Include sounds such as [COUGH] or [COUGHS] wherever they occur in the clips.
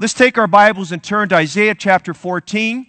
let's take our Bibles and turn to Isaiah chapter 14.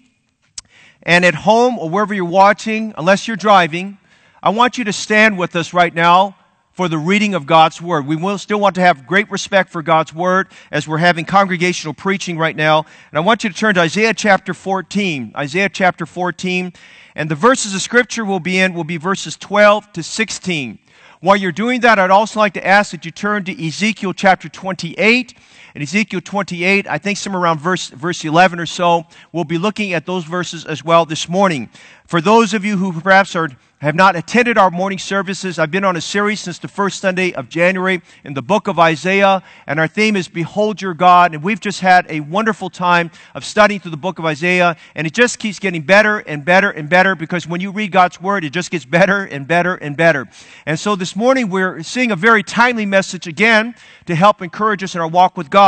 And at home or wherever you're watching, unless you're driving, I want you to stand with us right now for the reading of God's Word. We will still want to have great respect for God's Word as we're having congregational preaching right now. And I want you to turn to Isaiah chapter 14. Isaiah chapter 14. And the verses of Scripture will be in will be verses 12 to 16. While you're doing that, I'd also like to ask that you turn to Ezekiel chapter 28. In Ezekiel 28, I think somewhere around verse, verse 11 or so, we'll be looking at those verses as well this morning. For those of you who perhaps are have not attended our morning services, I've been on a series since the first Sunday of January in the book of Isaiah, and our theme is Behold Your God. And we've just had a wonderful time of studying through the book of Isaiah, and it just keeps getting better and better and better because when you read God's Word, it just gets better and better and better. And so this morning we're seeing a very timely message again to help encourage us in our walk with God.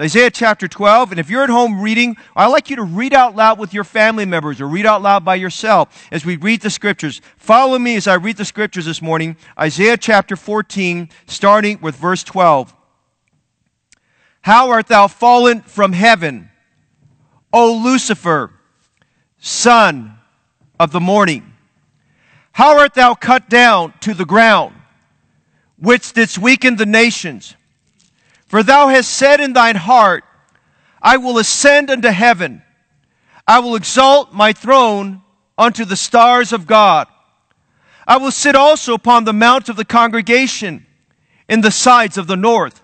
Isaiah chapter 12. And if you're at home reading, I'd like you to read out loud with your family members or read out loud by yourself as we read the scriptures. Follow me as I read the scriptures this morning. Isaiah chapter 14, starting with verse 12. How art thou fallen from heaven, O Lucifer, son of the morning? How art thou cut down to the ground, which didst weaken the nations? For thou hast said in thine heart, I will ascend unto heaven. I will exalt my throne unto the stars of God. I will sit also upon the mount of the congregation in the sides of the north.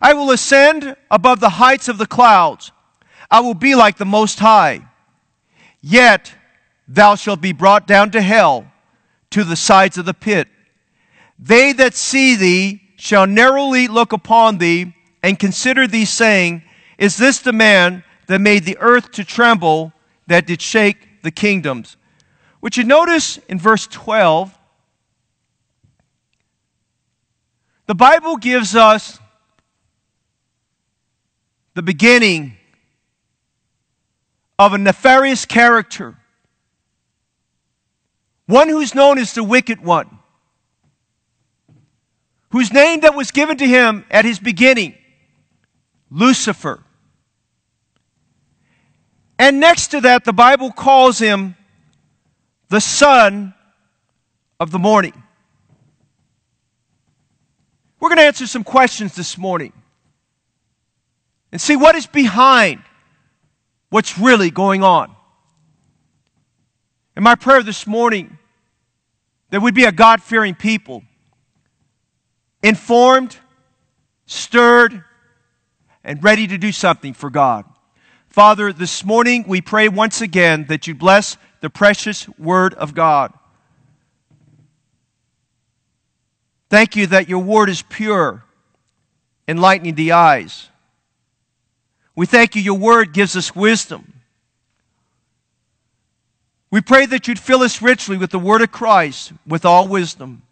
I will ascend above the heights of the clouds. I will be like the Most High. Yet thou shalt be brought down to hell, to the sides of the pit. They that see thee shall narrowly look upon thee and consider thee, saying, Is this the man that made the earth to tremble, that did shake the kingdoms? Which you notice in verse 12, the Bible gives us the beginning of a nefarious character, one who's known as the wicked one whose name that was given to him at his beginning, Lucifer. And next to that, the Bible calls him the son of the morning. We're going to answer some questions this morning and see what is behind what's really going on. In my prayer this morning, that we'd be a God fearing people informed, stirred, and ready to do something for God. Father, this morning we pray once again that you bless the precious Word of God. Thank you that your Word is pure, enlightening the eyes. We thank you, your Word gives us wisdom. We pray that you'd fill us richly with the Word of Christ, with all wisdom.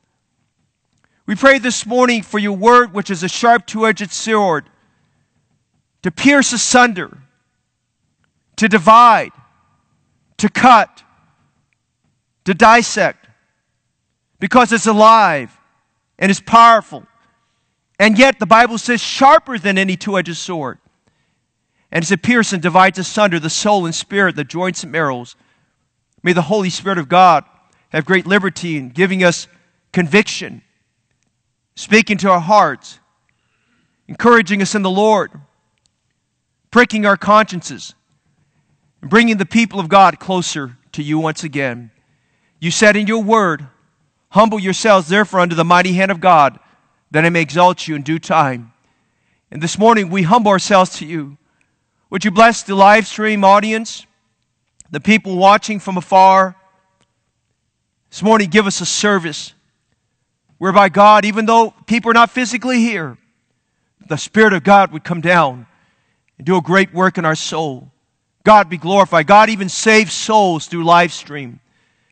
We pray this morning for your word, which is a sharp two edged sword, to pierce asunder, to divide, to cut, to dissect, because it's alive and is powerful. And yet, the Bible says, sharper than any two edged sword. And as it pierces and divides asunder the soul and spirit, the joints and marrows. May the Holy Spirit of God have great liberty in giving us conviction speaking to our hearts, encouraging us in the Lord, pricking our consciences, and bringing the people of God closer to you once again. You said in your word, Humble yourselves therefore under the mighty hand of God, that I may exalt you in due time. And this morning we humble ourselves to you. Would you bless the live stream audience, the people watching from afar? This morning, give us a service whereby God, even though people are not physically here, the Spirit of God would come down and do a great work in our soul. God be glorified. God even save souls through live stream.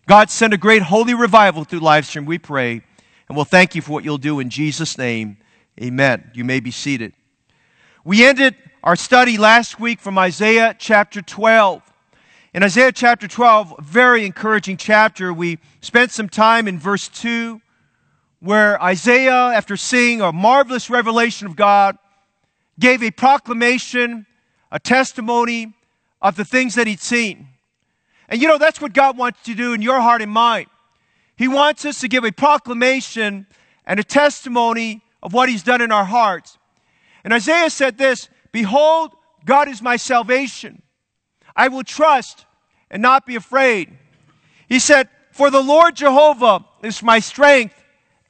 God send a great holy revival through live stream, we pray. And we'll thank you for what you'll do in Jesus' name. Amen. You may be seated. We ended our study last week from Isaiah chapter 12. In Isaiah chapter 12, a very encouraging chapter, we spent some time in verse 2 where Isaiah, after seeing a marvelous revelation of God, gave a proclamation a testimony of the things that he'd seen. And you know, that's what God wants to do in your heart and mind. He wants us to give a proclamation and a testimony of what he's done in our hearts. And Isaiah said this Behold, God is my salvation. I will trust and not be afraid. He said, For the Lord Jehovah is my strength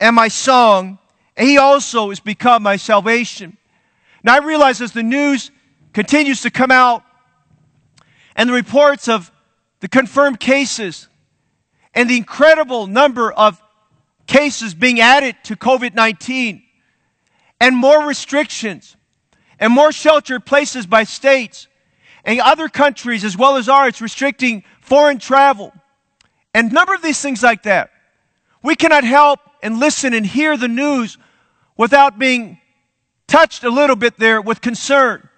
and my song, and he also has become my salvation. Now I realize as the news continues to come out and the reports of the confirmed cases and the incredible number of cases being added to COVID 19 and more restrictions and more sheltered places by states and other countries as well as ours restricting foreign travel and a number of these things like that. We cannot help and listen and hear the news without being touched a little bit there with concern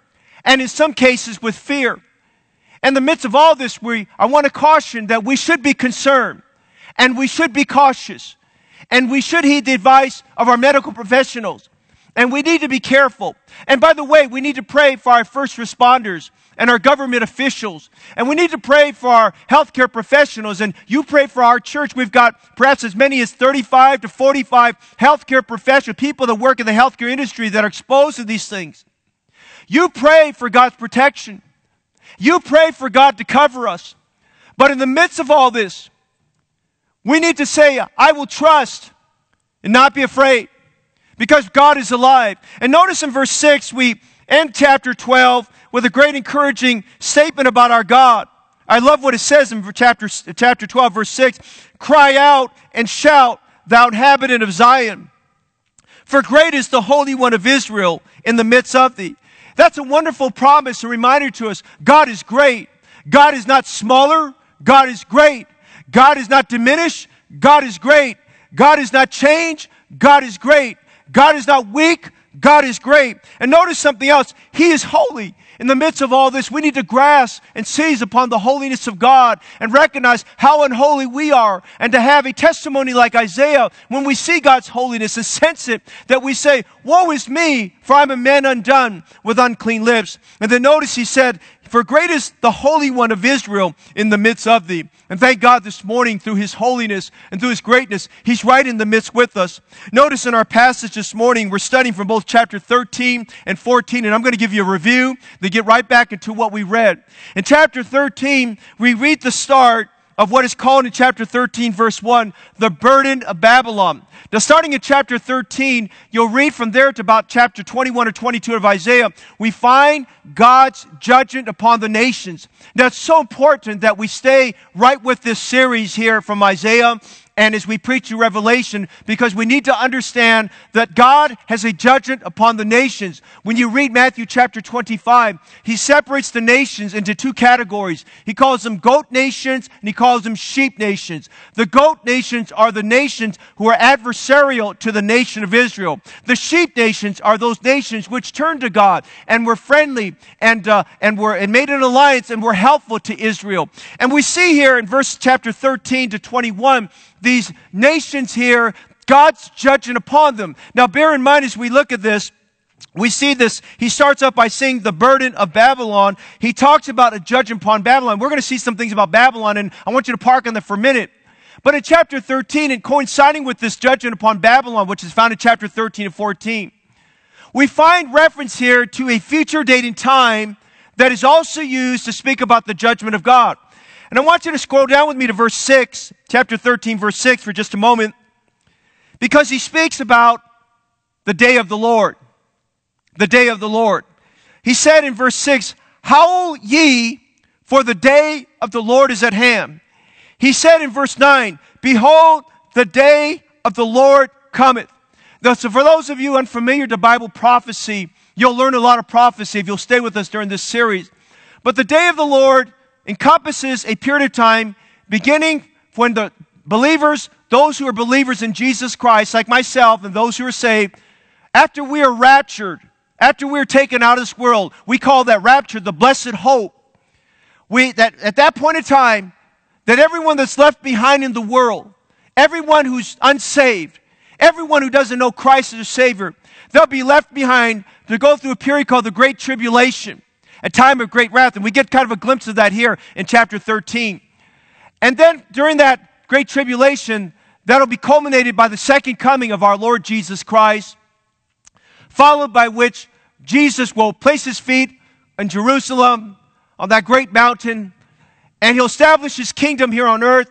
and in some cases with fear. In the midst of all this, we, I want to caution that we should be concerned and we should be cautious and we should heed the advice of our medical professionals. And we need to be careful. And by the way, we need to pray for our first responders and our government officials. And we need to pray for our healthcare professionals. And you pray for our church. We've got perhaps as many as 35 to 45 healthcare professionals, people that work in the healthcare industry that are exposed to these things. You pray for God's protection. You pray for God to cover us. But in the midst of all this, we need to say, I will trust and not be afraid because God is alive. And notice in verse 6, we end chapter 12 with a great encouraging statement about our God. I love what it says in chapter, chapter 12, verse 6 Cry out and shout, thou inhabitant of Zion. For great is the Holy One of Israel in the midst of thee. That's a wonderful promise, a reminder to us. God is great. God is not smaller. God is great. God is not diminished. God is great. God is not changed. God is great. God is not weak. God is great. And notice something else. He is holy. In the midst of all this, we need to grasp and seize upon the holiness of God and recognize how unholy we are and to have a testimony like Isaiah when we see God's holiness and sense it that we say, woe is me, for I'm a man undone with unclean lips. And then notice he said, for great is the Holy One of Israel in the midst of thee. And thank God this morning through His holiness and through His greatness, He's right in the midst with us. Notice in our passage this morning, we're studying from both chapter 13 and 14, and I'm going to give you a review to get right back into what we read. In chapter 13, we read the start of what is called in chapter 13, verse 1, the burden of Babylon. Now, starting in chapter 13, you'll read from there to about chapter 21 or 22 of Isaiah. We find God's judgment upon the nations. Now, it's so important that we stay right with this series here from Isaiah and as we preach through Revelation, because we need to understand that God has a judgment upon the nations. When you read Matthew chapter 25, he separates the nations into two categories. He calls them goat nations and he calls them sheep nations. The goat nations are the nations who are adversarial to the nation of Israel. The sheep nations are those nations which turned to God and were friendly and, uh, and were, and made an alliance and were helpful to Israel. And we see here in verse chapter 13 to 21, these nations here, God's judging upon them. Now bear in mind as we look at this, we see this. He starts up by saying the burden of Babylon. He talks about a judgment upon Babylon. We're going to see some things about Babylon, and I want you to park on that for a minute. But in chapter 13, and coinciding with this judgment upon Babylon, which is found in chapter 13 and 14, we find reference here to a future date and time that is also used to speak about the judgment of God. And I want you to scroll down with me to verse 6, chapter 13, verse 6 for just a moment, because he speaks about the day of the Lord. The day of the Lord. He said in verse 6, Howl ye, for the day of the Lord is at hand. He said in verse 9, Behold, the day of the Lord cometh. Now, so for those of you unfamiliar to Bible prophecy, you'll learn a lot of prophecy if you'll stay with us during this series. But the day of the Lord encompasses a period of time beginning when the believers, those who are believers in Jesus Christ, like myself and those who are saved, after we are raptured, after we're taken out of this world, we call that rapture the blessed hope. We, that at that point in time, that everyone that's left behind in the world, everyone who's unsaved, everyone who doesn't know Christ as a Savior, they'll be left behind to go through a period called the Great Tribulation. A time of great wrath. And we get kind of a glimpse of that here in chapter 13. And then during that great tribulation, that'll be culminated by the second coming of our Lord Jesus Christ, followed by which Jesus will place his feet in Jerusalem on that great mountain, and he'll establish his kingdom here on earth.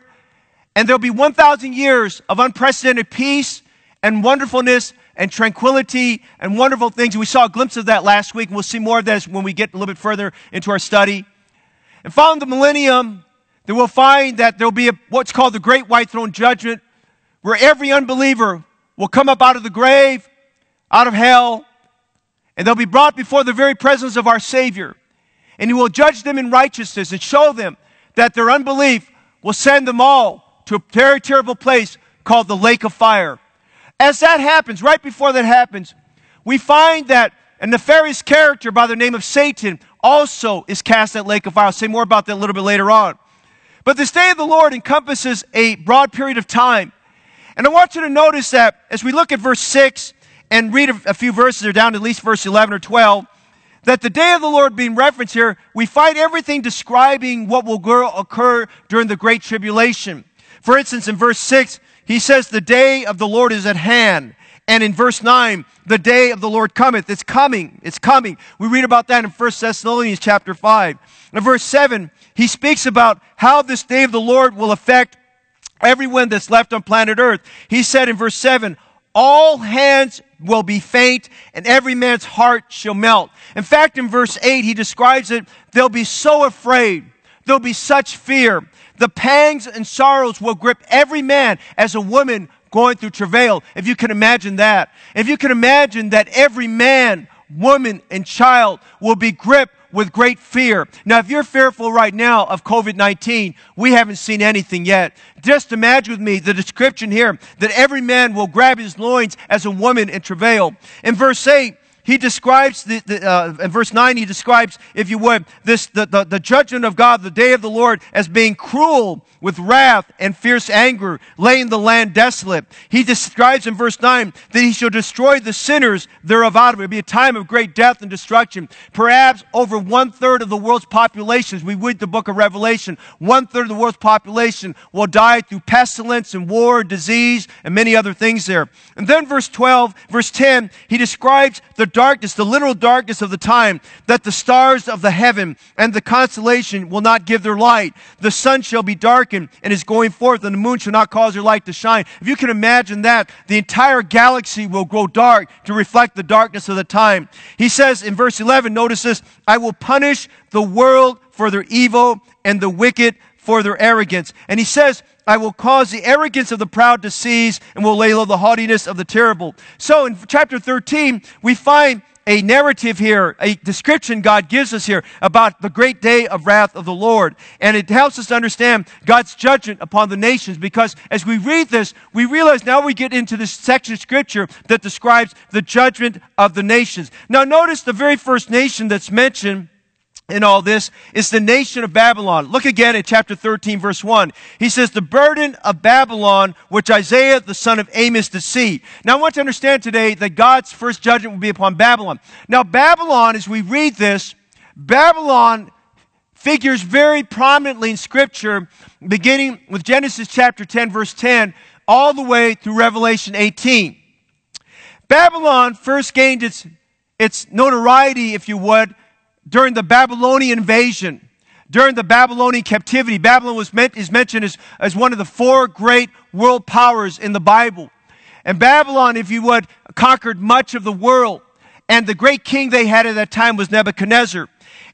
And there'll be 1,000 years of unprecedented peace and wonderfulness and tranquility and wonderful things. We saw a glimpse of that last week, and we'll see more of this when we get a little bit further into our study. And following the millennium, then we'll find that there'll be a, what's called the Great White Throne Judgment, where every unbeliever will come up out of the grave, out of hell, and they'll be brought before the very presence of our Savior. And He will judge them in righteousness and show them that their unbelief will send them all to a very terrible place called the lake of fire. As that happens, right before that happens, we find that a nefarious character by the name of Satan also is cast at lake of fire. I'll say more about that a little bit later on. But this day of the Lord encompasses a broad period of time. And I want you to notice that as we look at verse 6 and read a few verses, or down to at least verse 11 or 12, that the day of the Lord being referenced here, we find everything describing what will occur during the Great Tribulation. For instance, in verse 6, he says, The day of the Lord is at hand. And in verse 9, the day of the Lord cometh. It's coming. It's coming. We read about that in 1 Thessalonians chapter 5. In verse 7, he speaks about how this day of the Lord will affect everyone that's left on planet Earth. He said in verse 7, all hands will be faint and every man's heart shall melt. In fact, in verse 8, he describes it, they'll be so afraid. There'll be such fear the pangs and sorrows will grip every man as a woman going through travail. If you can imagine that. If you can imagine that every man, woman, and child will be gripped with great fear. Now, if you're fearful right now of COVID-19, we haven't seen anything yet. Just imagine with me the description here that every man will grab his loins as a woman in travail. In verse 8, he describes the, the uh, in verse 9 he describes if you would this the, the, the judgment of god the day of the lord as being cruel with wrath and fierce anger, laying the land desolate. He describes in verse 9 that he shall destroy the sinners thereof out of it. It'll be a time of great death and destruction. Perhaps over one third of the world's population, we read the book of Revelation, one third of the world's population will die through pestilence and war, disease, and many other things there. And then verse 12, verse 10, he describes the darkness, the literal darkness of the time, that the stars of the heaven and the constellation will not give their light. The sun shall be darkened and is going forth, and the moon shall not cause her light to shine. If you can imagine that, the entire galaxy will grow dark to reflect the darkness of the time. He says in verse 11, notice this, I will punish the world for their evil and the wicked for their arrogance. And he says, I will cause the arrogance of the proud to cease and will lay low the haughtiness of the terrible. So in chapter 13, we find a narrative here, a description God gives us here about the great day of wrath of the Lord. And it helps us to understand God's judgment upon the nations because as we read this, we realize now we get into this section of scripture that describes the judgment of the nations. Now notice the very first nation that's mentioned in all this is the nation of Babylon. Look again at chapter 13 verse 1. He says, the burden of Babylon, which Isaiah the son of Amos did see. Now I want to understand today that God's first judgment will be upon Babylon. Now Babylon, as we read this, Babylon figures very prominently in scripture, beginning with Genesis chapter 10 verse 10, all the way through Revelation 18. Babylon first gained its, its notoriety, if you would, during the Babylonian invasion, during the Babylonian captivity. Babylon was meant, is mentioned as, as one of the four great world powers in the Bible. And Babylon, if you would, conquered much of the world. And the great king they had at that time was Nebuchadnezzar.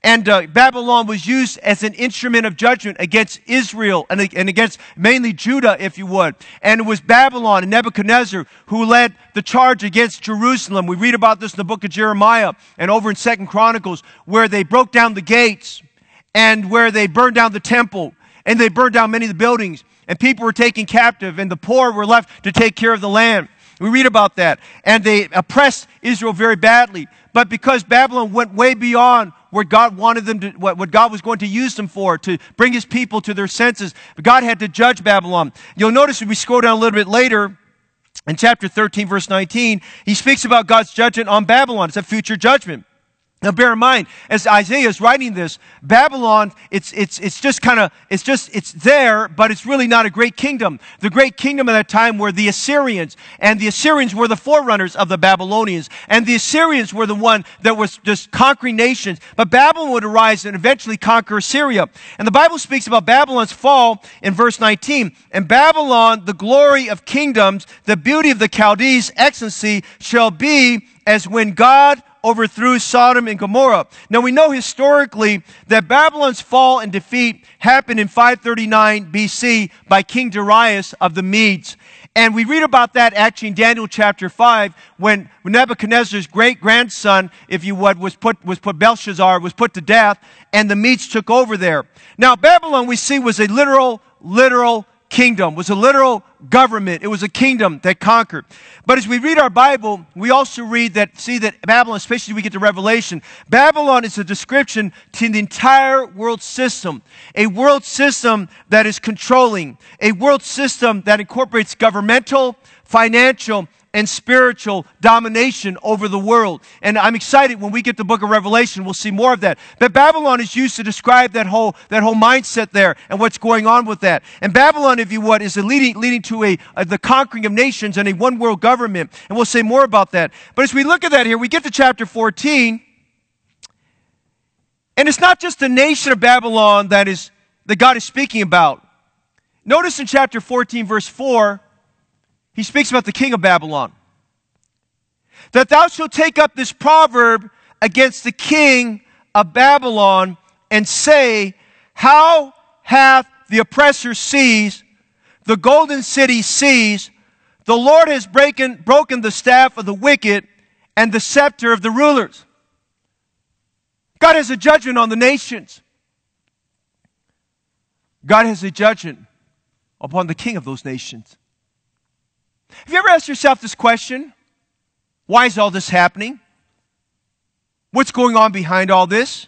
And uh, Babylon was used as an instrument of judgment against Israel and, and against mainly Judah, if you would. And it was Babylon and Nebuchadnezzar who led the charge against Jerusalem. We read about this in the book of Jeremiah and over in Second Chronicles, where they broke down the gates and where they burned down the temple and they burned down many of the buildings and people were taken captive and the poor were left to take care of the land. We read about that. And they oppressed Israel very badly. But because Babylon went way beyond where God wanted them to, what, what God was going to use them for, to bring his people to their senses, But God had to judge Babylon. You'll notice if we scroll down a little bit later, in chapter 13, verse 19, he speaks about God's judgment on Babylon. It's a future judgment. Now bear in mind, as Isaiah is writing this, Babylon, it's, it's, it's just kind of, it's just, it's there, but it's really not a great kingdom. The great kingdom at that time were the Assyrians, and the Assyrians were the forerunners of the Babylonians, and the Assyrians were the one that was just conquering nations, but Babylon would arise and eventually conquer Assyria. And the Bible speaks about Babylon's fall in verse 19. And Babylon, the glory of kingdoms, the beauty of the Chaldees, excellency, shall be as when God overthrew Sodom and Gomorrah. Now we know historically that Babylon's fall and defeat happened in 539 BC by King Darius of the Medes. And we read about that actually in Daniel chapter 5 when Nebuchadnezzar's great grandson, if you would, was put, was put Belshazzar, was put to death and the Medes took over there. Now Babylon we see was a literal, literal kingdom, was a literal government. It was a kingdom that conquered. But as we read our Bible, we also read that, see that Babylon, especially we get to Revelation, Babylon is a description to the entire world system. A world system that is controlling. A world system that incorporates governmental, financial, and spiritual domination over the world. And I'm excited when we get the book of Revelation, we'll see more of that. But Babylon is used to describe that whole, that whole mindset there and what's going on with that. And Babylon, if you would, is leading, leading to a, a, the conquering of nations and a one world government. And we'll say more about that. But as we look at that here, we get to chapter 14. And it's not just the nation of Babylon that is, that God is speaking about. Notice in chapter 14, verse 4, he speaks about the king of Babylon. That thou shalt take up this proverb against the king of Babylon and say, How hath the oppressor seized, the golden city seized, the Lord has breaken, broken the staff of the wicked and the scepter of the rulers. God has a judgment on the nations. God has a judgment upon the king of those nations. Have you ever asked yourself this question? Why is all this happening? What's going on behind all this?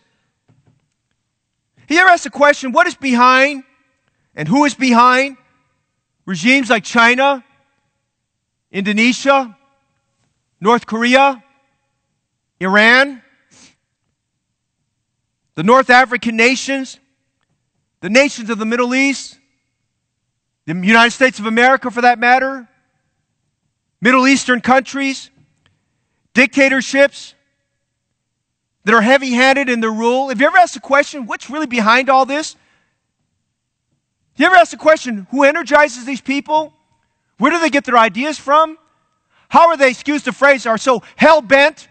Have you ever asked the question, what is behind and who is behind regimes like China, Indonesia, North Korea, Iran, the North African nations, the nations of the Middle East, the United States of America for that matter, Middle Eastern countries, dictatorships that are heavy handed in their rule. Have you ever asked the question, what's really behind all this? You ever asked the question, who energizes these people? Where do they get their ideas from? How are they, excuse the phrase, are so hell bent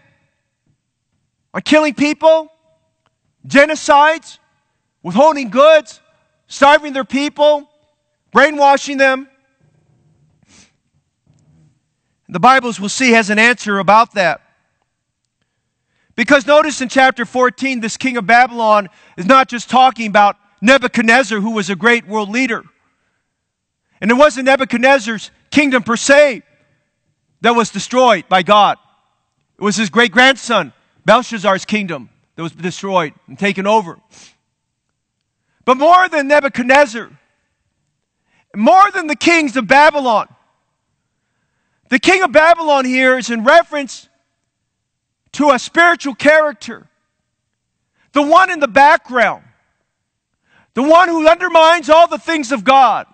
on killing people, genocides, withholding goods, starving their people, brainwashing them? The Bible, as we'll see, has an answer about that. Because notice in chapter 14, this king of Babylon is not just talking about Nebuchadnezzar, who was a great world leader. And it wasn't Nebuchadnezzar's kingdom per se that was destroyed by God. It was his great grandson, Belshazzar's kingdom, that was destroyed and taken over. But more than Nebuchadnezzar, more than the kings of Babylon, the king of Babylon here is in reference to a spiritual character, the one in the background, the one who undermines all the things of God,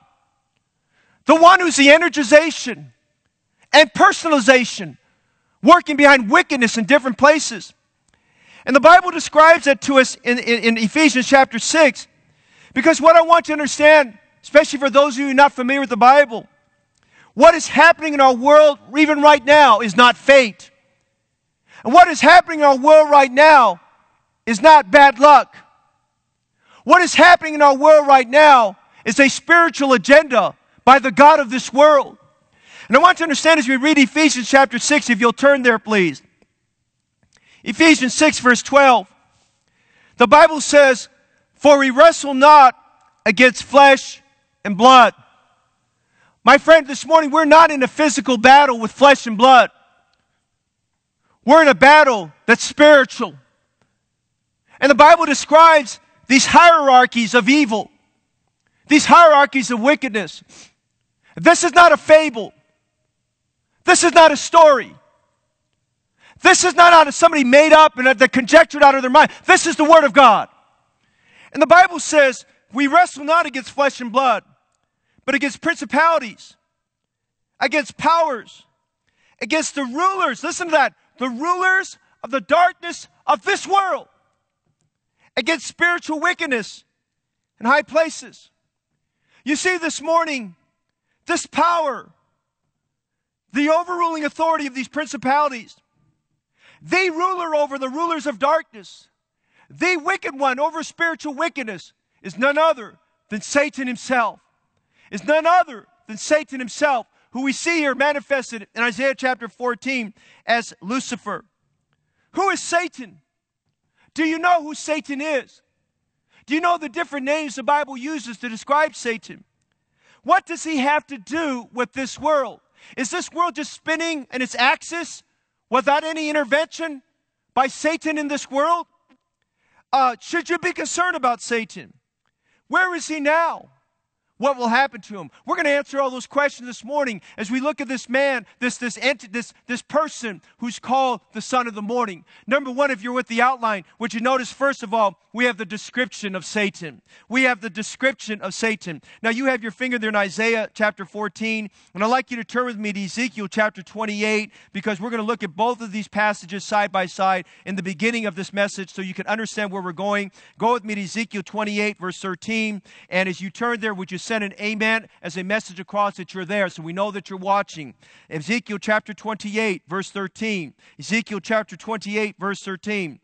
the one who's the energization and personalization, working behind wickedness in different places. And the Bible describes that to us in, in, in Ephesians chapter 6, because what I want to understand, especially for those of you not familiar with the Bible, what is happening in our world, even right now, is not fate. And what is happening in our world right now is not bad luck. What is happening in our world right now is a spiritual agenda by the God of this world. And I want you to understand as we read Ephesians chapter 6, if you'll turn there, please. Ephesians 6, verse 12. The Bible says, For we wrestle not against flesh and blood my friend, this morning we're not in a physical battle with flesh and blood. We're in a battle that's spiritual. And the Bible describes these hierarchies of evil, these hierarchies of wickedness. This is not a fable. This is not a story. This is not out of somebody made up and that conjectured out of their mind. This is the Word of God. And the Bible says, we wrestle not against flesh and blood, but against principalities, against powers, against the rulers. Listen to that. The rulers of the darkness of this world, against spiritual wickedness in high places. You see, this morning, this power, the overruling authority of these principalities, the ruler over the rulers of darkness, the wicked one over spiritual wickedness is none other than Satan himself. Is none other than Satan himself, who we see here manifested in Isaiah chapter 14 as Lucifer. Who is Satan? Do you know who Satan is? Do you know the different names the Bible uses to describe Satan? What does he have to do with this world? Is this world just spinning in its axis without any intervention by Satan in this world? Uh, should you be concerned about Satan? Where is he now? What will happen to him? We're going to answer all those questions this morning as we look at this man, this this this this person who's called the son of the morning. Number one, if you're with the outline, would you notice first of all we have the description of Satan. We have the description of Satan. Now you have your finger there in Isaiah chapter 14, and I'd like you to turn with me to Ezekiel chapter 28 because we're going to look at both of these passages side by side in the beginning of this message so you can understand where we're going. Go with me to Ezekiel 28 verse 13, and as you turn there, would you send an amen as a message across that you're there so we know that you're watching. Ezekiel chapter 28, verse 13. Ezekiel chapter 28, verse 13.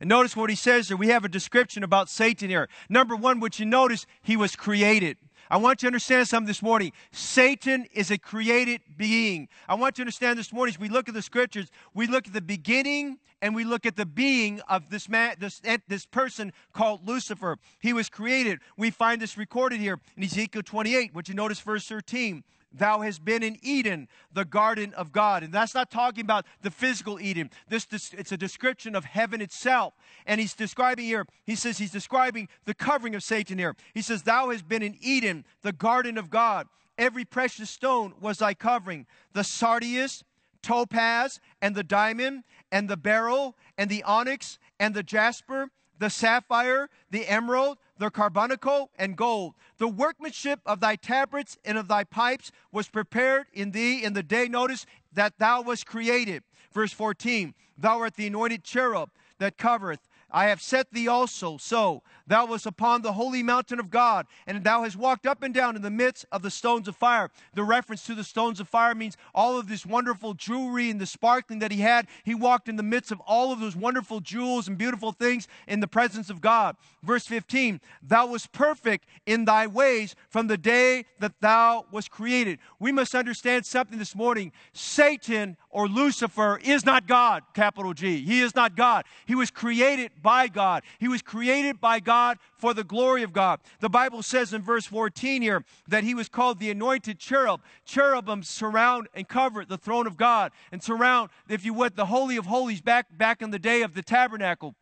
And notice what he says there. We have a description about Satan here. Number one, what you notice, he was created. I want you to understand something this morning. Satan is a created being. I want you to understand this morning as we look at the scriptures, we look at the beginning and we look at the being of this man, this, eh, this person called Lucifer. He was created. We find this recorded here in Ezekiel 28, which you notice verse 13. Thou hast been in Eden, the garden of God. And that's not talking about the physical Eden. This, this, it's a description of heaven itself. And he's describing here, he says he's describing the covering of Satan here. He says, Thou hast been in Eden, the garden of God. Every precious stone was thy covering. The sardius, topaz, and the diamond, and the beryl, and the onyx, and the jasper, the sapphire, the emerald, the carbuncle, and gold. The workmanship of thy tabrets and of thy pipes was prepared in thee in the day, notice, that thou was created. Verse 14, thou art the anointed cherub that covereth. I have set thee also so Thou wast upon the holy mountain of God, and thou hast walked up and down in the midst of the stones of fire. The reference to the stones of fire means all of this wonderful jewelry and the sparkling that he had. He walked in the midst of all of those wonderful jewels and beautiful things in the presence of God. Verse 15 Thou wast perfect in thy ways from the day that thou was created. We must understand something this morning. Satan or Lucifer is not God, capital G. He is not God. He was created by God. He was created by God for the glory of God. The Bible says in verse 14 here that he was called the anointed cherub. Cherubim surround and cover the throne of God and surround, if you would, the Holy of Holies back, back in the day of the tabernacle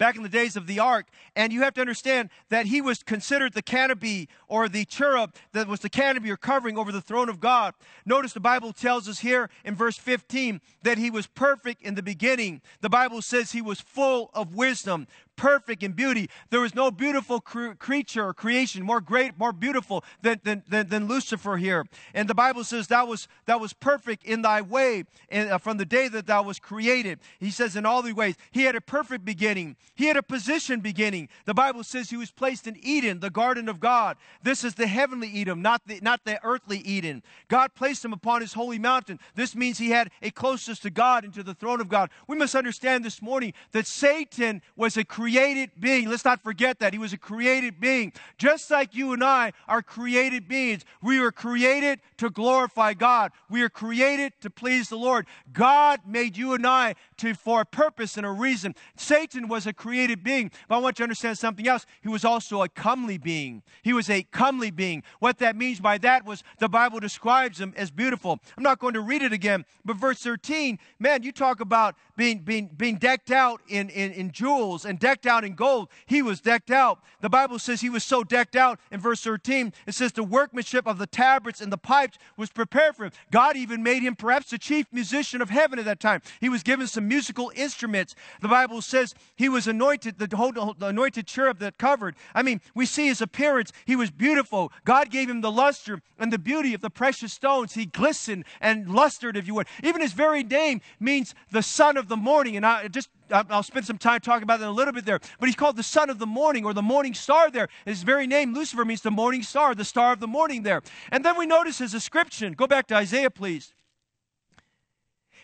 back in the days of the ark. And you have to understand that he was considered the canopy or the cherub that was the canopy or covering over the throne of God. Notice the Bible tells us here in verse 15 that he was perfect in the beginning. The Bible says he was full of wisdom, perfect in beauty. There was no beautiful cr- creature or creation more great, more beautiful than, than, than, than, Lucifer here. And the Bible says that was, that was perfect in thy way and, uh, from the day that thou was created. He says in all the ways, he had a perfect beginning. He had a position beginning. The Bible says he was placed in Eden, the garden of God. This is the heavenly Eden, not the, not the earthly Eden. God placed him upon his holy mountain. This means he had a closeness to God and to the throne of God. We must understand this morning that Satan was a creator created being. Let's not forget that. He was a created being. Just like you and I are created beings. We were created to glorify God. We are created to please the Lord. God made you and I to, for a purpose and a reason. Satan was a created being, but I want you to understand something else. He was also a comely being. He was a comely being. What that means by that was the Bible describes him as beautiful. I'm not going to read it again, but verse 13, man, you talk about being, being, being decked out in, in, in jewels and decked decked out in gold. He was decked out. The Bible says he was so decked out in verse 13. It says the workmanship of the tabrets and the pipes was prepared for him. God even made him perhaps the chief musician of heaven at that time. He was given some musical instruments. The Bible says he was anointed, the, whole, the anointed cherub that covered. I mean, we see his appearance. He was beautiful. God gave him the luster and the beauty of the precious stones. He glistened and lustered, if you would. Even his very name means the son of the morning. And I just I'll spend some time talking about that a little bit there. But he's called the son of the morning or the morning star there. His very name, Lucifer, means the morning star, the star of the morning there. And then we notice his description. Go back to Isaiah, please.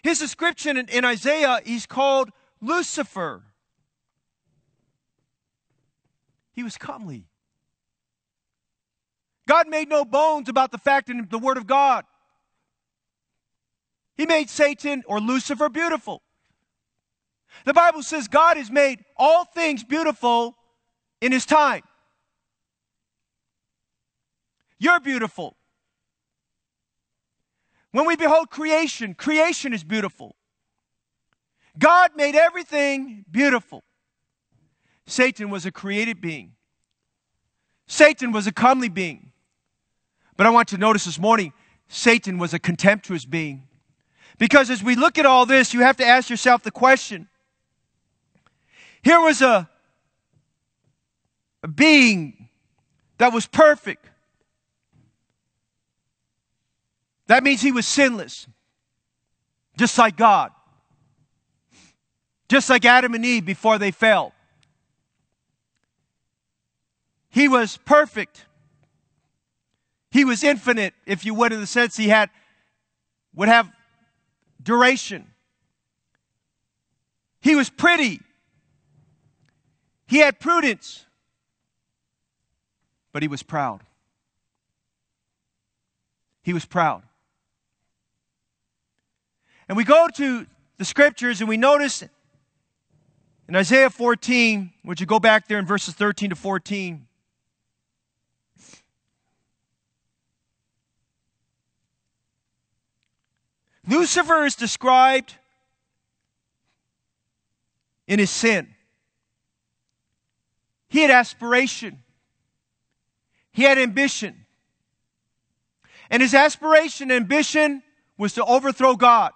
His description in, in Isaiah, he's called Lucifer. He was comely. God made no bones about the fact in the Word of God. He made Satan or Lucifer beautiful. The Bible says God has made all things beautiful in His time. You're beautiful. When we behold creation, creation is beautiful. God made everything beautiful. Satan was a created being. Satan was a comely being. But I want you to notice this morning, Satan was a contemptuous being. Because as we look at all this, you have to ask yourself the question here was a, a being that was perfect. That means he was sinless, just like God, just like Adam and Eve before they fell. He was perfect. He was infinite, if you would, in the sense he had would have duration. He was pretty. He had prudence, but he was proud. He was proud. And we go to the scriptures and we notice in Isaiah 14, would you go back there in verses 13 to 14? Lucifer is described in his sin. He had aspiration. He had ambition. And his aspiration and ambition was to overthrow God.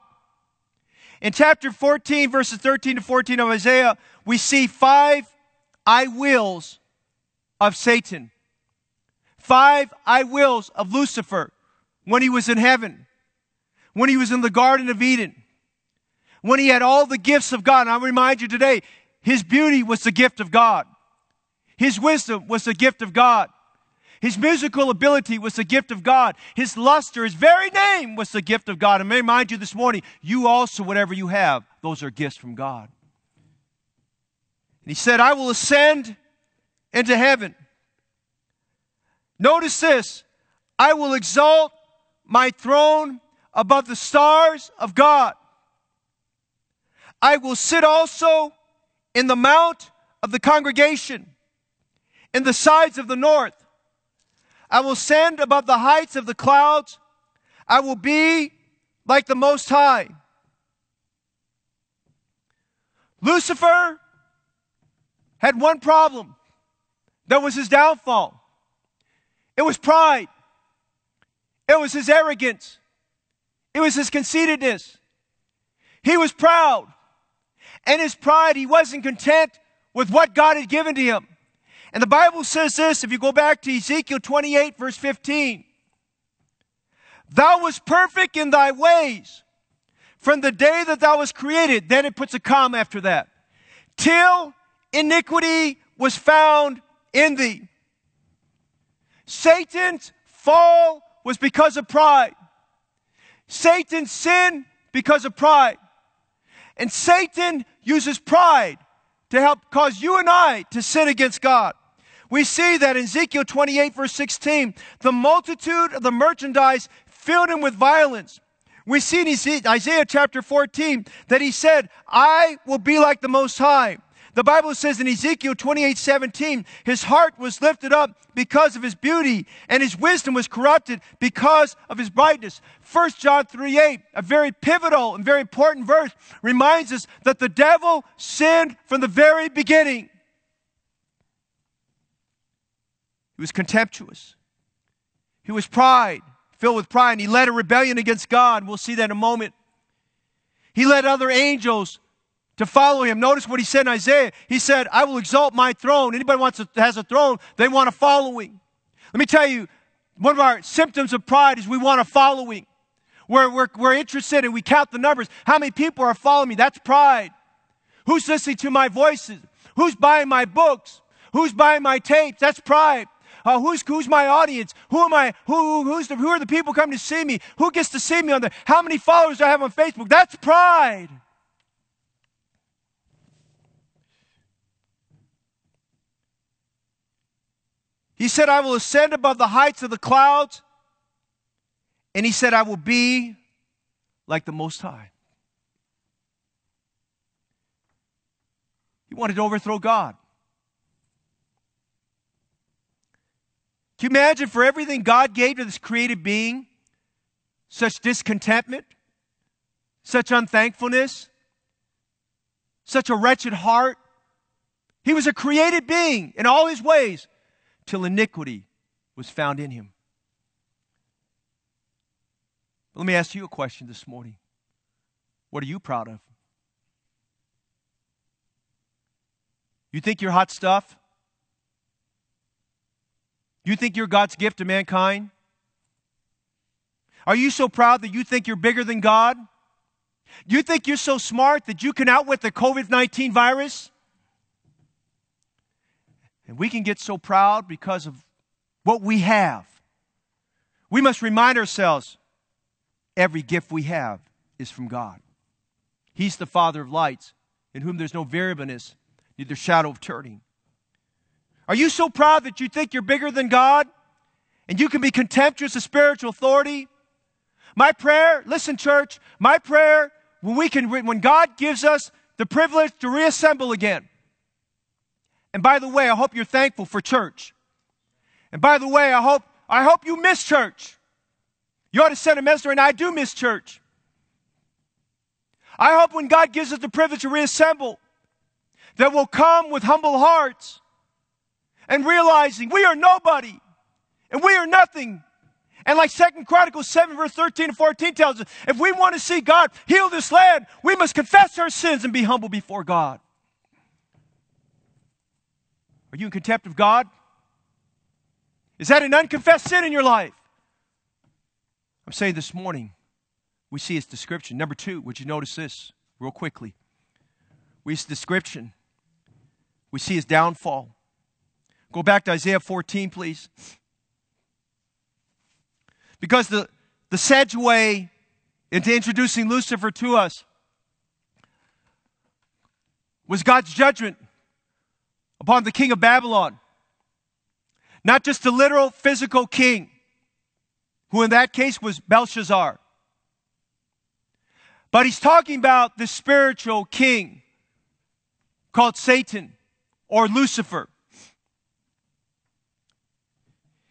In chapter 14, verses 13 to 14 of Isaiah, we see five I wills of Satan. Five I wills of Lucifer when he was in heaven, when he was in the Garden of Eden, when he had all the gifts of God. And I'll remind you today, his beauty was the gift of God. His wisdom was the gift of God. His musical ability was the gift of God. His luster, his very name was the gift of God. And may remind you this morning, you also, whatever you have, those are gifts from God. And he said, I will ascend into heaven. Notice this I will exalt my throne above the stars of God. I will sit also in the mount of the congregation in the sides of the north. I will send above the heights of the clouds. I will be like the Most High. Lucifer had one problem. That was his downfall. It was pride. It was his arrogance. It was his conceitedness. He was proud. And his pride, he wasn't content with what God had given to him. And the Bible says this, if you go back to Ezekiel 28 verse 15. Thou was perfect in thy ways from the day that thou was created. Then it puts a comma after that. Till iniquity was found in thee. Satan's fall was because of pride. Satan's sin because of pride. And Satan uses pride to help cause you and I to sin against God. We see that in Ezekiel 28 verse 16, the multitude of the merchandise filled him with violence. We see in Isaiah chapter 14 that he said, I will be like the Most High. The Bible says in Ezekiel 28 17, his heart was lifted up because of his beauty, and his wisdom was corrupted because of his brightness. 1 John 3 8, a very pivotal and very important verse, reminds us that the devil sinned from the very beginning. He was contemptuous. He was pride, filled with pride, and he led a rebellion against God. We'll see that in a moment. He led other angels to follow him. Notice what he said in Isaiah. He said, I will exalt my throne. Anybody wants to, has a throne, they want a following. Let me tell you, one of our symptoms of pride is we want a following. We're, we're, we're interested and we count the numbers. How many people are following me? That's pride. Who's listening to my voices? Who's buying my books? Who's buying my tapes? That's pride. Uh, who's, who's my audience? Who am I? Who, who's the, who are the people coming to see me? Who gets to see me on there? How many followers do I have on Facebook? That's pride. He said, I will ascend above the heights of the clouds. And he said, I will be like the Most High. He wanted to overthrow God. Can you imagine for everything God gave to this created being, such discontentment, such unthankfulness, such a wretched heart? He was a created being in all his ways till iniquity was found in him. Let me ask you a question this morning. What are you proud of? You think you're hot stuff? You think you're God's gift to mankind? Are you so proud that you think you're bigger than God? You think you're so smart that you can outwit the COVID 19 virus? And we can get so proud because of what we have. We must remind ourselves every gift we have is from God. He's the Father of lights, in whom there's no variableness, neither shadow of turning. Are you so proud that you think you're bigger than God and you can be contemptuous of spiritual authority? My prayer, listen, church, my prayer when we can, when God gives us the privilege to reassemble again, and by the way, I hope you're thankful for church. And by the way, I hope, I hope you miss church. You ought to send a message, and I do miss church. I hope when God gives us the privilege to reassemble, that we'll come with humble hearts and realizing we are nobody and we are nothing. And like Second Chronicles 7, verse 13 and 14 tells us, if we want to see God heal this land, we must confess our sins and be humble before God. Are you in contempt of God? Is that an unconfessed sin in your life? I'm saying this morning, we see his description. Number two, would you notice this real quickly? We see description. We see his downfall. Go back to Isaiah 14, please. Because the, the segue into introducing Lucifer to us was God's judgment upon the king of Babylon. Not just the literal physical king, who in that case was Belshazzar. But he's talking about the spiritual king called Satan or Lucifer.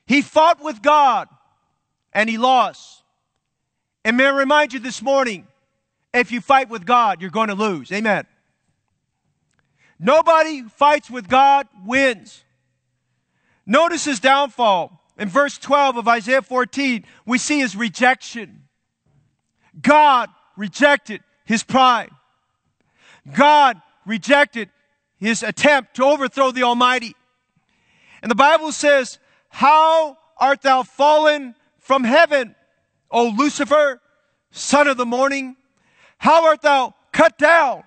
He fought with God and he lost. And may I remind you this morning if you fight with God, you're going to lose. Amen. Nobody fights with God wins. Notice his downfall. In verse 12 of Isaiah 14, we see his rejection. God rejected his pride. God rejected his attempt to overthrow the Almighty. And the Bible says, How art thou fallen from heaven, O Lucifer, son of the morning? How art thou cut down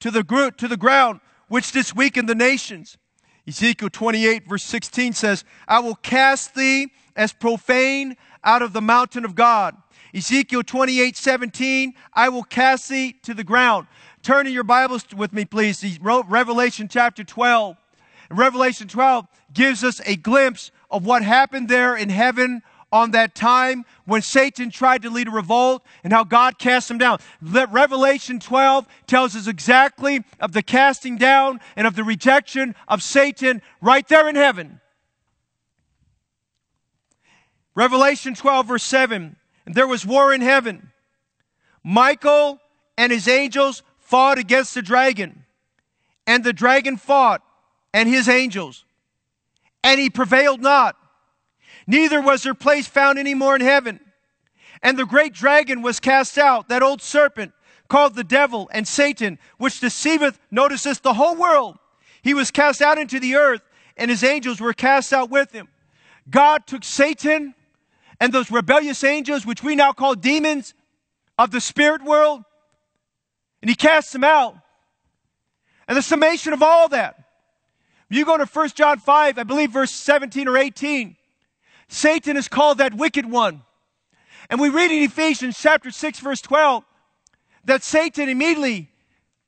to the, to the ground, which this the nations. Ezekiel 28 verse 16 says, I will cast thee as profane out of the mountain of God. Ezekiel 28 17, I will cast thee to the ground. Turn in your Bibles with me, please. Revelation chapter 12. Revelation 12 gives us a glimpse of what happened there in heaven on that time when Satan tried to lead a revolt and how God cast him down. Revelation 12 tells us exactly of the casting down and of the rejection of Satan right there in heaven. Revelation 12 verse 7, and there was war in heaven. Michael and his angels fought against the dragon, and the dragon fought and his angels, and he prevailed not. Neither was their place found any more in heaven. And the great dragon was cast out, that old serpent, called the devil and Satan, which deceiveth, notice the whole world. He was cast out into the earth, and his angels were cast out with him. God took Satan and those rebellious angels, which we now call demons of the spirit world, and he cast them out. And the summation of all that, you go to 1 John 5, I believe verse 17 or 18, Satan is called that wicked one. And we read in Ephesians chapter 6, verse 12, that Satan immediately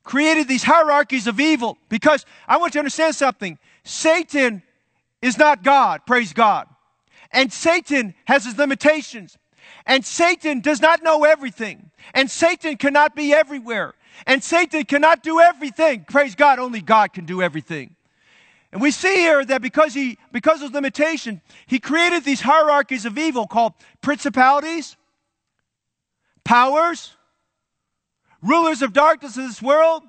created these hierarchies of evil. Because I want you to understand something. Satan is not God, praise God. And Satan has his limitations. And Satan does not know everything. And Satan cannot be everywhere. And Satan cannot do everything. Praise God, only God can do everything. And we see here that because he, because of limitation, he created these hierarchies of evil called principalities, powers, rulers of darkness in this world,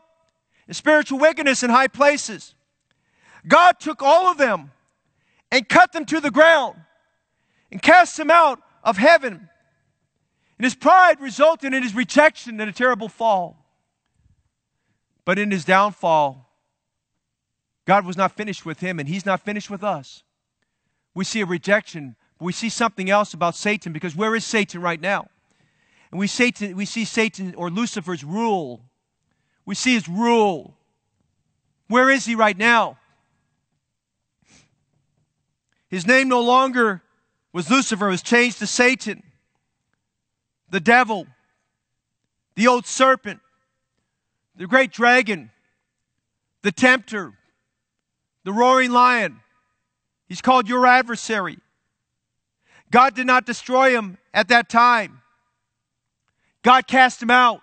and spiritual wickedness in high places. God took all of them and cut them to the ground and cast them out of heaven. And his pride resulted in his rejection and a terrible fall. But in his downfall, God was not finished with him, and he's not finished with us. We see a rejection, but we see something else about Satan because where is Satan right now? And we, Satan, we see Satan or Lucifer's rule. We see his rule. Where is he right now? His name no longer was Lucifer, it was changed to Satan, the devil, the old serpent, the great dragon, the tempter, the roaring lion. He's called your adversary. God did not destroy him at that time. God cast him out.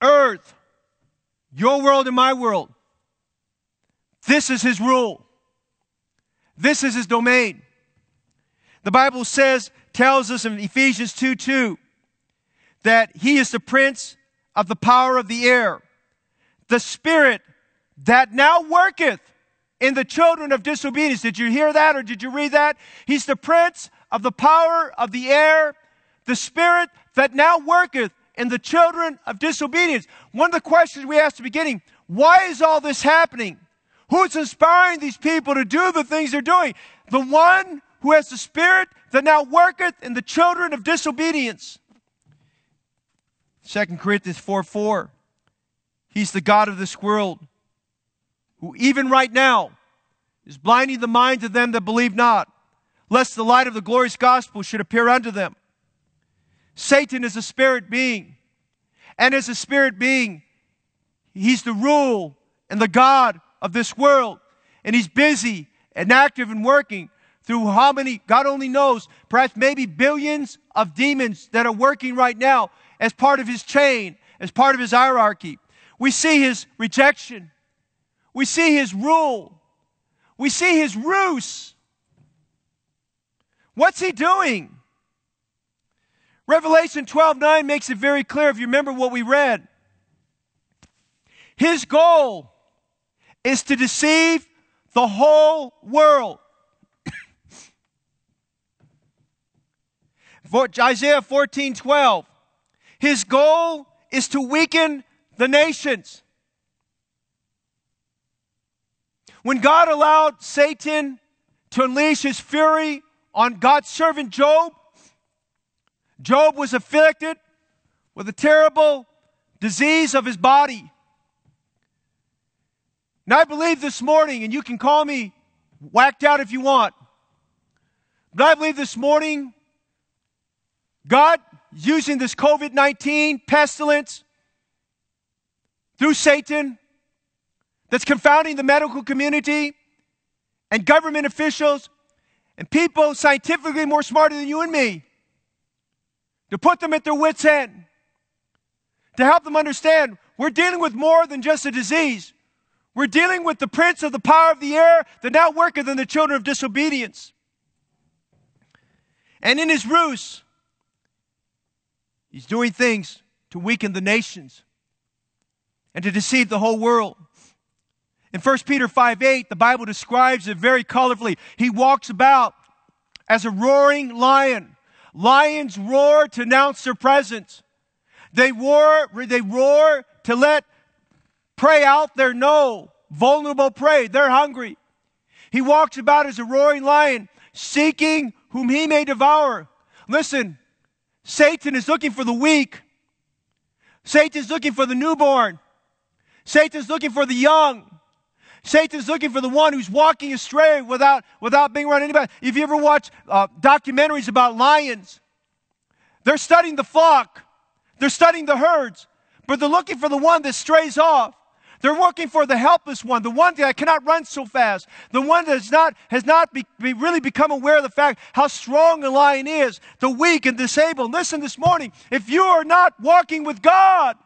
Earth, your world and my world. This is his rule. This is his domain. The Bible says, tells us in Ephesians 2 2 that he is the prince of the power of the air, the spirit that now worketh in the children of disobedience. Did you hear that or did you read that? He's the prince of the power of the air, the spirit that now worketh in the children of disobedience. One of the questions we asked at the beginning, why is all this happening? Who's inspiring these people to do the things they're doing? The one who has the spirit that now worketh in the children of disobedience. 2 Corinthians 4 4. He's the God of this world, who even right now is blinding the minds of them that believe not, lest the light of the glorious gospel should appear unto them. Satan is a spirit being. And as a spirit being, he's the rule and the God of this world. And he's busy and active and working through how many, God only knows, perhaps maybe billions of demons that are working right now as part of his chain, as part of his hierarchy. We see his rejection. We see his rule. We see his ruse. What's he doing? Revelation 12 9 makes it very clear if you remember what we read. His goal is to deceive the whole world. [COUGHS] For Isaiah 14 12. His goal is to weaken the nations. When God allowed Satan to unleash his fury on God's servant Job, Job was afflicted with a terrible disease of his body. And I believe this morning, and you can call me whacked out if you want, but I believe this morning, God, using this COVID 19 pestilence through Satan that's confounding the medical community and government officials and people scientifically more smarter than you and me to put them at their wits' end, to help them understand we're dealing with more than just a disease. We're dealing with the prince of the power of the air that now worketh in the children of disobedience. And in his ruse, he's doing things to weaken the nations and to deceive the whole world. In 1 Peter 5 8, the Bible describes it very colorfully. He walks about as a roaring lion. Lions roar to announce their presence. They roar, they roar to let prey out there know, vulnerable prey. They're hungry. He walks about as a roaring lion, seeking whom he may devour. Listen, Satan is looking for the weak. Satan is looking for the newborn. Satan is looking for the young. Satan's looking for the one who's walking astray without, without being around anybody. If you ever watch uh, documentaries about lions, they're studying the flock, they're studying the herds, but they're looking for the one that strays off. They're working for the helpless one, the one that cannot run so fast, the one that has not, has not be, be really become aware of the fact how strong a lion is, the weak and disabled. Listen this morning, if you are not walking with God,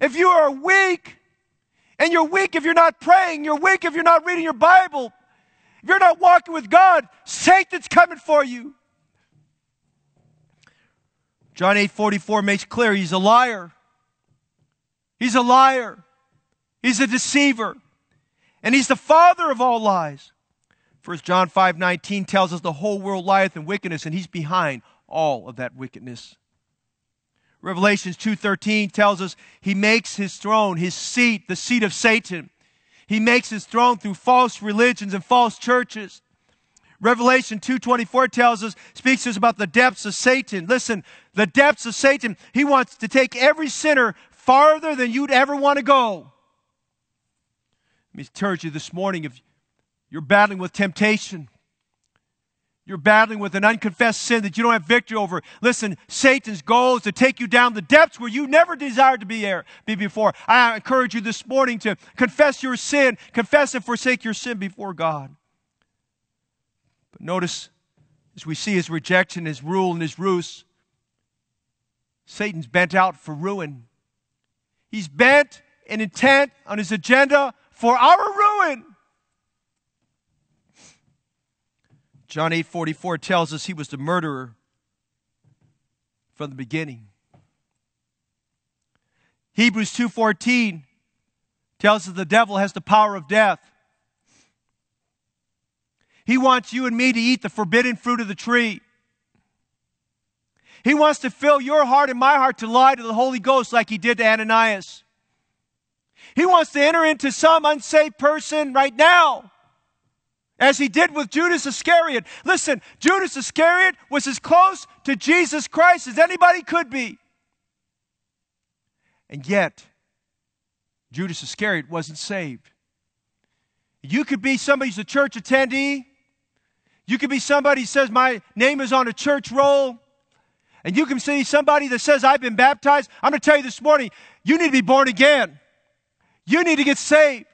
if you are weak, and you're weak if you're not praying, you're weak if you're not reading your Bible, if you're not walking with God, Satan's coming for you. John 8 44 makes clear he's a liar. He's a liar. He's a deceiver. And he's the father of all lies. 1 John 5 19 tells us the whole world lieth in wickedness, and he's behind all of that wickedness. Revelations 2:13 tells us he makes his throne, his seat, the seat of Satan. He makes his throne through false religions and false churches. Revelation 2:24 tells us speaks to us about the depths of Satan. Listen, the depths of Satan. He wants to take every sinner farther than you'd ever want to go. Let me encourage you this morning if you're battling with temptation, you're battling with an unconfessed sin that you don't have victory over. Listen, Satan's goal is to take you down the depths where you never desired to be, there, be before. I encourage you this morning to confess your sin, confess and forsake your sin before God. But notice, as we see his rejection, his rule, and his ruse, Satan's bent out for ruin. He's bent and intent on his agenda for our ruin. John 8 44 tells us he was the murderer from the beginning. Hebrews 2:14 tells us the devil has the power of death. He wants you and me to eat the forbidden fruit of the tree. He wants to fill your heart and my heart to lie to the Holy Ghost like he did to Ananias. He wants to enter into some unsaved person right now as he did with Judas Iscariot. Listen, Judas Iscariot was as close to Jesus Christ as anybody could be. And yet, Judas Iscariot wasn't saved. You could be somebody who's a church attendee. You could be somebody who says, My name is on a church roll. And you can see somebody that says, I've been baptized. I'm going to tell you this morning, you need to be born again. You need to get saved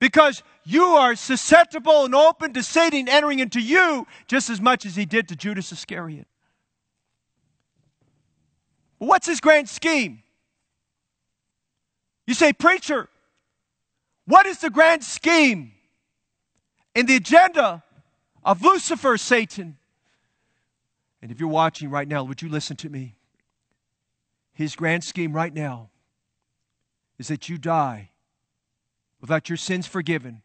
because you are susceptible and open to Satan entering into you just as much as he did to Judas Iscariot. What's his grand scheme? You say, Preacher, what is the grand scheme in the agenda of Lucifer, Satan? And if you're watching right now, would you listen to me? His grand scheme right now is that you die without your sins forgiven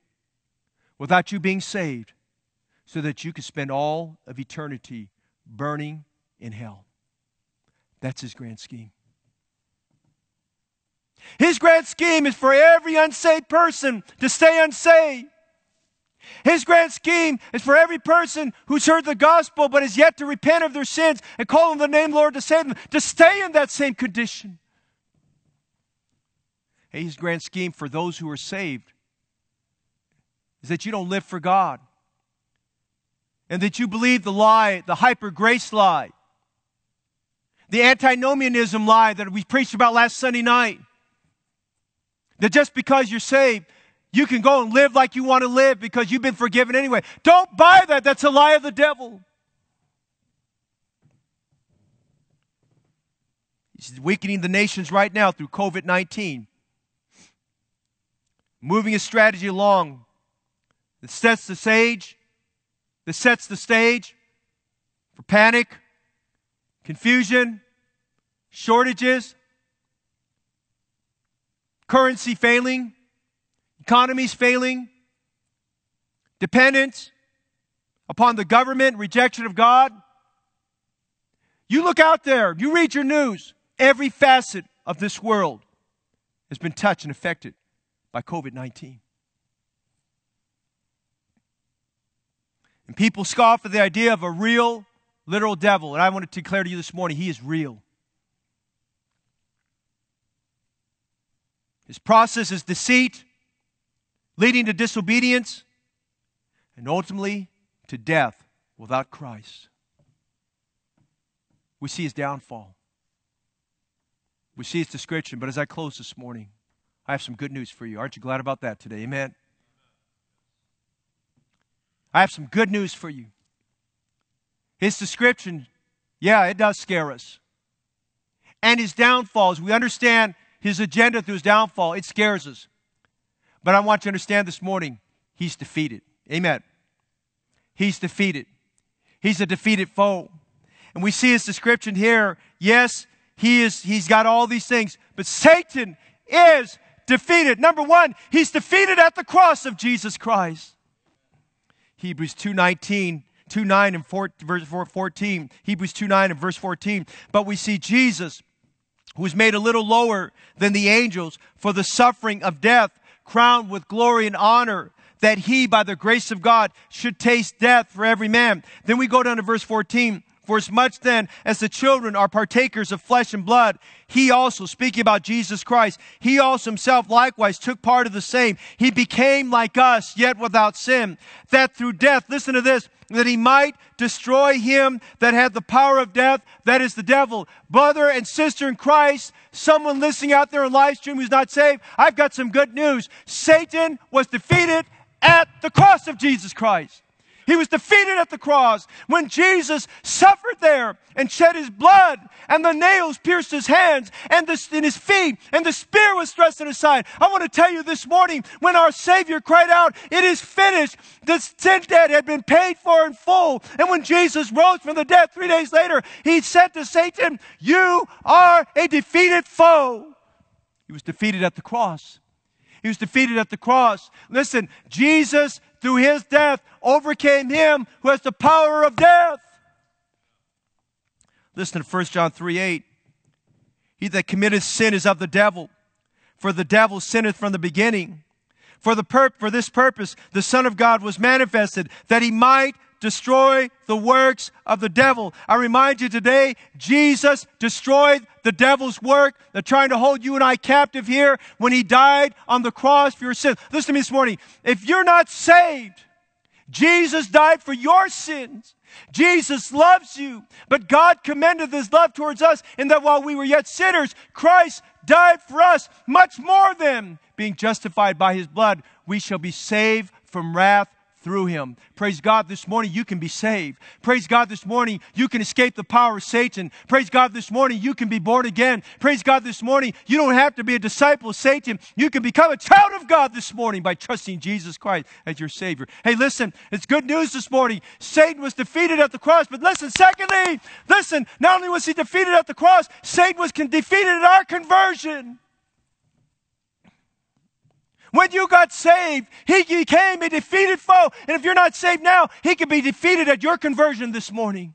without you being saved so that you could spend all of eternity burning in hell. That's his grand scheme. His grand scheme is for every unsaved person to stay unsaved. His grand scheme is for every person who's heard the gospel but has yet to repent of their sins and call on the name Lord to save them to stay in that same condition. His grand scheme for those who are saved is that you don't live for God. And that you believe the lie, the hyper grace lie, the antinomianism lie that we preached about last Sunday night. That just because you're saved, you can go and live like you want to live because you've been forgiven anyway. Don't buy that. That's a lie of the devil. He's weakening the nations right now through COVID 19, moving his strategy along that sets the stage, that sets the stage for panic, confusion, shortages, currency failing, economies failing, dependence upon the government, rejection of God. You look out there, you read your news, every facet of this world has been touched and affected by COVID 19. And people scoff at the idea of a real, literal devil. And I want to declare to you this morning, he is real. His process is deceit, leading to disobedience, and ultimately to death without Christ. We see his downfall. We see his description. But as I close this morning, I have some good news for you. Aren't you glad about that today? Amen. I have some good news for you. His description, yeah, it does scare us. And his downfall, as we understand his agenda through his downfall, it scares us. But I want you to understand this morning, he's defeated. Amen. He's defeated. He's a defeated foe. And we see his description here. Yes, he is, he's got all these things, but Satan is defeated. Number one, he's defeated at the cross of Jesus Christ. Hebrews 2.19, 2 9 and 4, verse 14. Hebrews 2 9 and verse 14. But we see Jesus who was made a little lower than the angels for the suffering of death, crowned with glory and honor, that he, by the grace of God, should taste death for every man. Then we go down to verse 14. For as much then as the children are partakers of flesh and blood, he also, speaking about Jesus Christ, he also himself likewise took part of the same. He became like us, yet without sin, that through death, listen to this, that he might destroy him that had the power of death, that is the devil. Brother and sister in Christ, someone listening out there in live stream who's not saved, I've got some good news. Satan was defeated at the cross of Jesus Christ. He was defeated at the cross when Jesus suffered there and shed his blood and the nails pierced his hands and the, in his feet and the spear was thrust in his side. I want to tell you this morning when our Savior cried out, it is finished. The sin debt had been paid for in full. And when Jesus rose from the dead three days later, he said to Satan, you are a defeated foe. He was defeated at the cross. He was defeated at the cross. Listen, Jesus through his death overcame him who has the power of death. Listen to 1 John 3 8. He that committeth sin is of the devil, for the devil sinneth from the beginning. For, the pur- for this purpose, the Son of God was manifested, that he might destroy the works of the devil. I remind you today, Jesus destroyed the devil's work. They're trying to hold you and I captive here when he died on the cross for your sins. Listen to me this morning. If you're not saved, Jesus died for your sins. Jesus loves you, but God commended his love towards us in that while we were yet sinners, Christ died for us much more than being justified by his blood. We shall be saved from wrath through him. Praise God this morning you can be saved. Praise God this morning you can escape the power of Satan. Praise God this morning you can be born again. Praise God this morning you don't have to be a disciple of Satan. You can become a child of God this morning by trusting Jesus Christ as your Savior. Hey, listen, it's good news this morning. Satan was defeated at the cross, but listen, secondly, listen, not only was he defeated at the cross, Satan was defeated at our conversion. When you got saved, he became a defeated foe. And if you're not saved now, he can be defeated at your conversion this morning.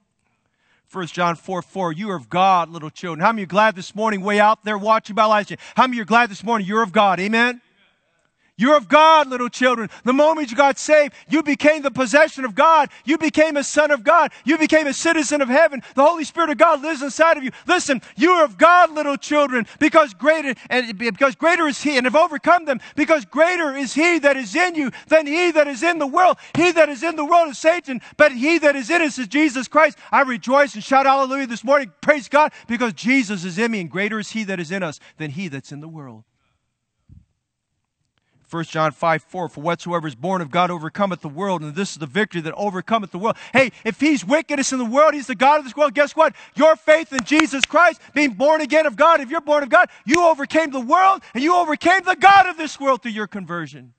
1 John 4 4, you are of God, little children. How many are glad this morning, way out there watching by live How many are glad this morning you're of God? Amen? You're of God, little children. The moment you got saved, you became the possession of God. You became a son of God. You became a citizen of heaven. The Holy Spirit of God lives inside of you. Listen, you are of God, little children, because greater, and because greater is He, and have overcome them, because greater is He that is in you than He that is in the world. He that is in the world is Satan, but He that is in us is Jesus Christ. I rejoice and shout hallelujah this morning. Praise God, because Jesus is in me, and greater is He that is in us than He that's in the world. 1 John 5 4, for whatsoever is born of God overcometh the world, and this is the victory that overcometh the world. Hey, if he's wickedness in the world, he's the God of this world, guess what? Your faith in Jesus Christ, being born again of God, if you're born of God, you overcame the world and you overcame the God of this world through your conversion.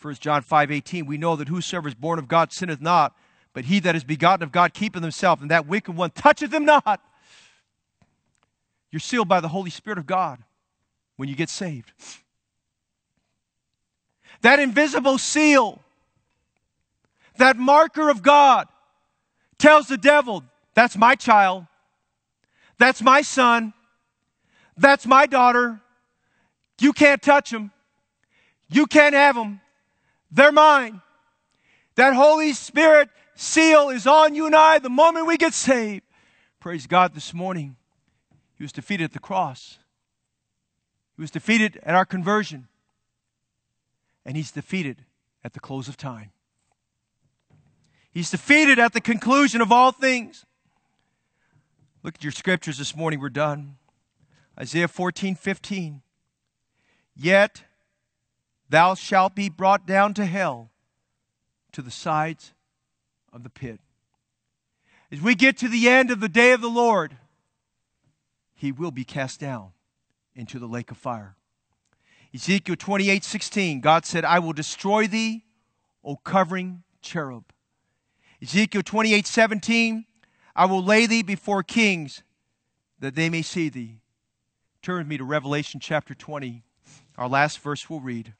1 John 5 18, we know that whosoever is born of God sinneth not, but he that is begotten of God keepeth himself, and that wicked one toucheth him not. You're sealed by the Holy Spirit of God when you get saved. That invisible seal, that marker of God, tells the devil, That's my child. That's my son. That's my daughter. You can't touch them. You can't have them. They're mine. That Holy Spirit seal is on you and I the moment we get saved. Praise God this morning. He was defeated at the cross. He was defeated at our conversion. And he's defeated at the close of time. He's defeated at the conclusion of all things. Look at your scriptures this morning. We're done. Isaiah 14, 15. Yet thou shalt be brought down to hell, to the sides of the pit. As we get to the end of the day of the Lord, he will be cast down into the lake of fire. Ezekiel 28 16, God said, I will destroy thee, O covering cherub. Ezekiel 28 17, I will lay thee before kings that they may see thee. Turn with me to Revelation chapter 20. Our last verse we'll read.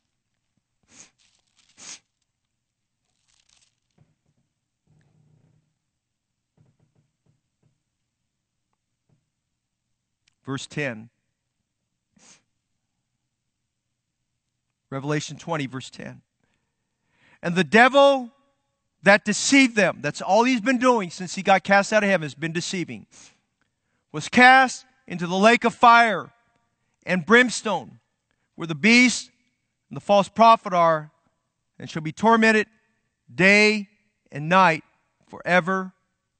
Verse 10. Revelation 20, verse 10. And the devil that deceived them, that's all he's been doing since he got cast out of heaven, has been deceiving, was cast into the lake of fire and brimstone, where the beast and the false prophet are, and shall be tormented day and night forever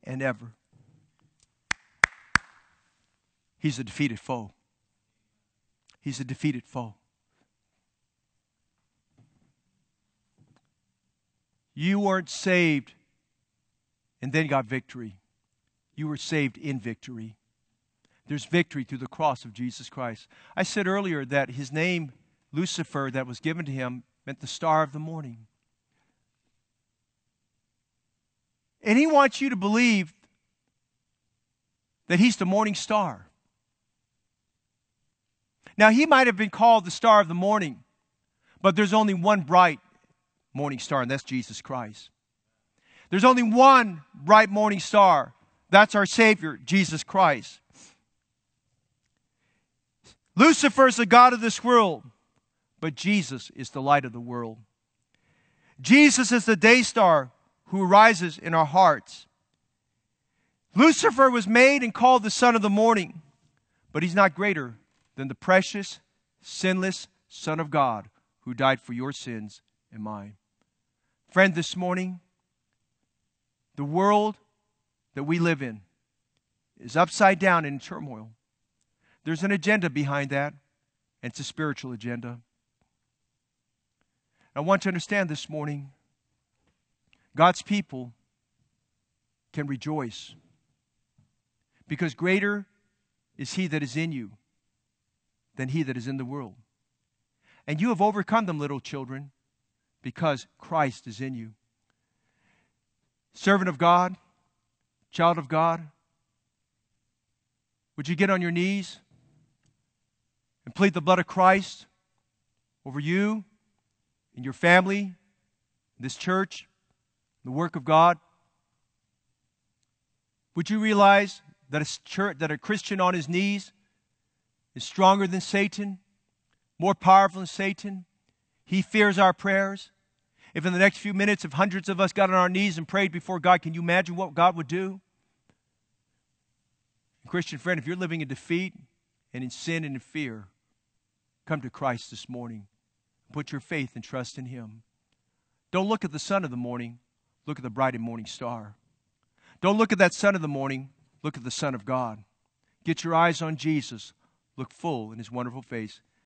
and ever. He's a defeated foe. He's a defeated foe. You weren't saved and then got victory. You were saved in victory. There's victory through the cross of Jesus Christ. I said earlier that his name, Lucifer, that was given to him, meant the star of the morning. And he wants you to believe that he's the morning star. Now, he might have been called the star of the morning, but there's only one bright morning star, and that's Jesus Christ. There's only one bright morning star. That's our Savior, Jesus Christ. Lucifer is the God of this world, but Jesus is the light of the world. Jesus is the day star who rises in our hearts. Lucifer was made and called the son of the morning, but he's not greater than the precious, sinless Son of God who died for your sins and mine. Friend, this morning, the world that we live in is upside down in turmoil. There's an agenda behind that, and it's a spiritual agenda. I want to understand this morning God's people can rejoice because greater is He that is in you than he that is in the world. And you have overcome them, little children, because Christ is in you. Servant of God, child of God, would you get on your knees and plead the blood of Christ over you and your family, this church, the work of God? Would you realize that a, church, that a Christian on his knees is stronger than Satan, more powerful than Satan. He fears our prayers. If in the next few minutes, if hundreds of us got on our knees and prayed before God, can you imagine what God would do? Christian friend, if you're living in defeat and in sin and in fear, come to Christ this morning. Put your faith and trust in Him. Don't look at the son of the morning, look at the bright and morning star. Don't look at that son of the morning, look at the Son of God. Get your eyes on Jesus. Look full in his wonderful face.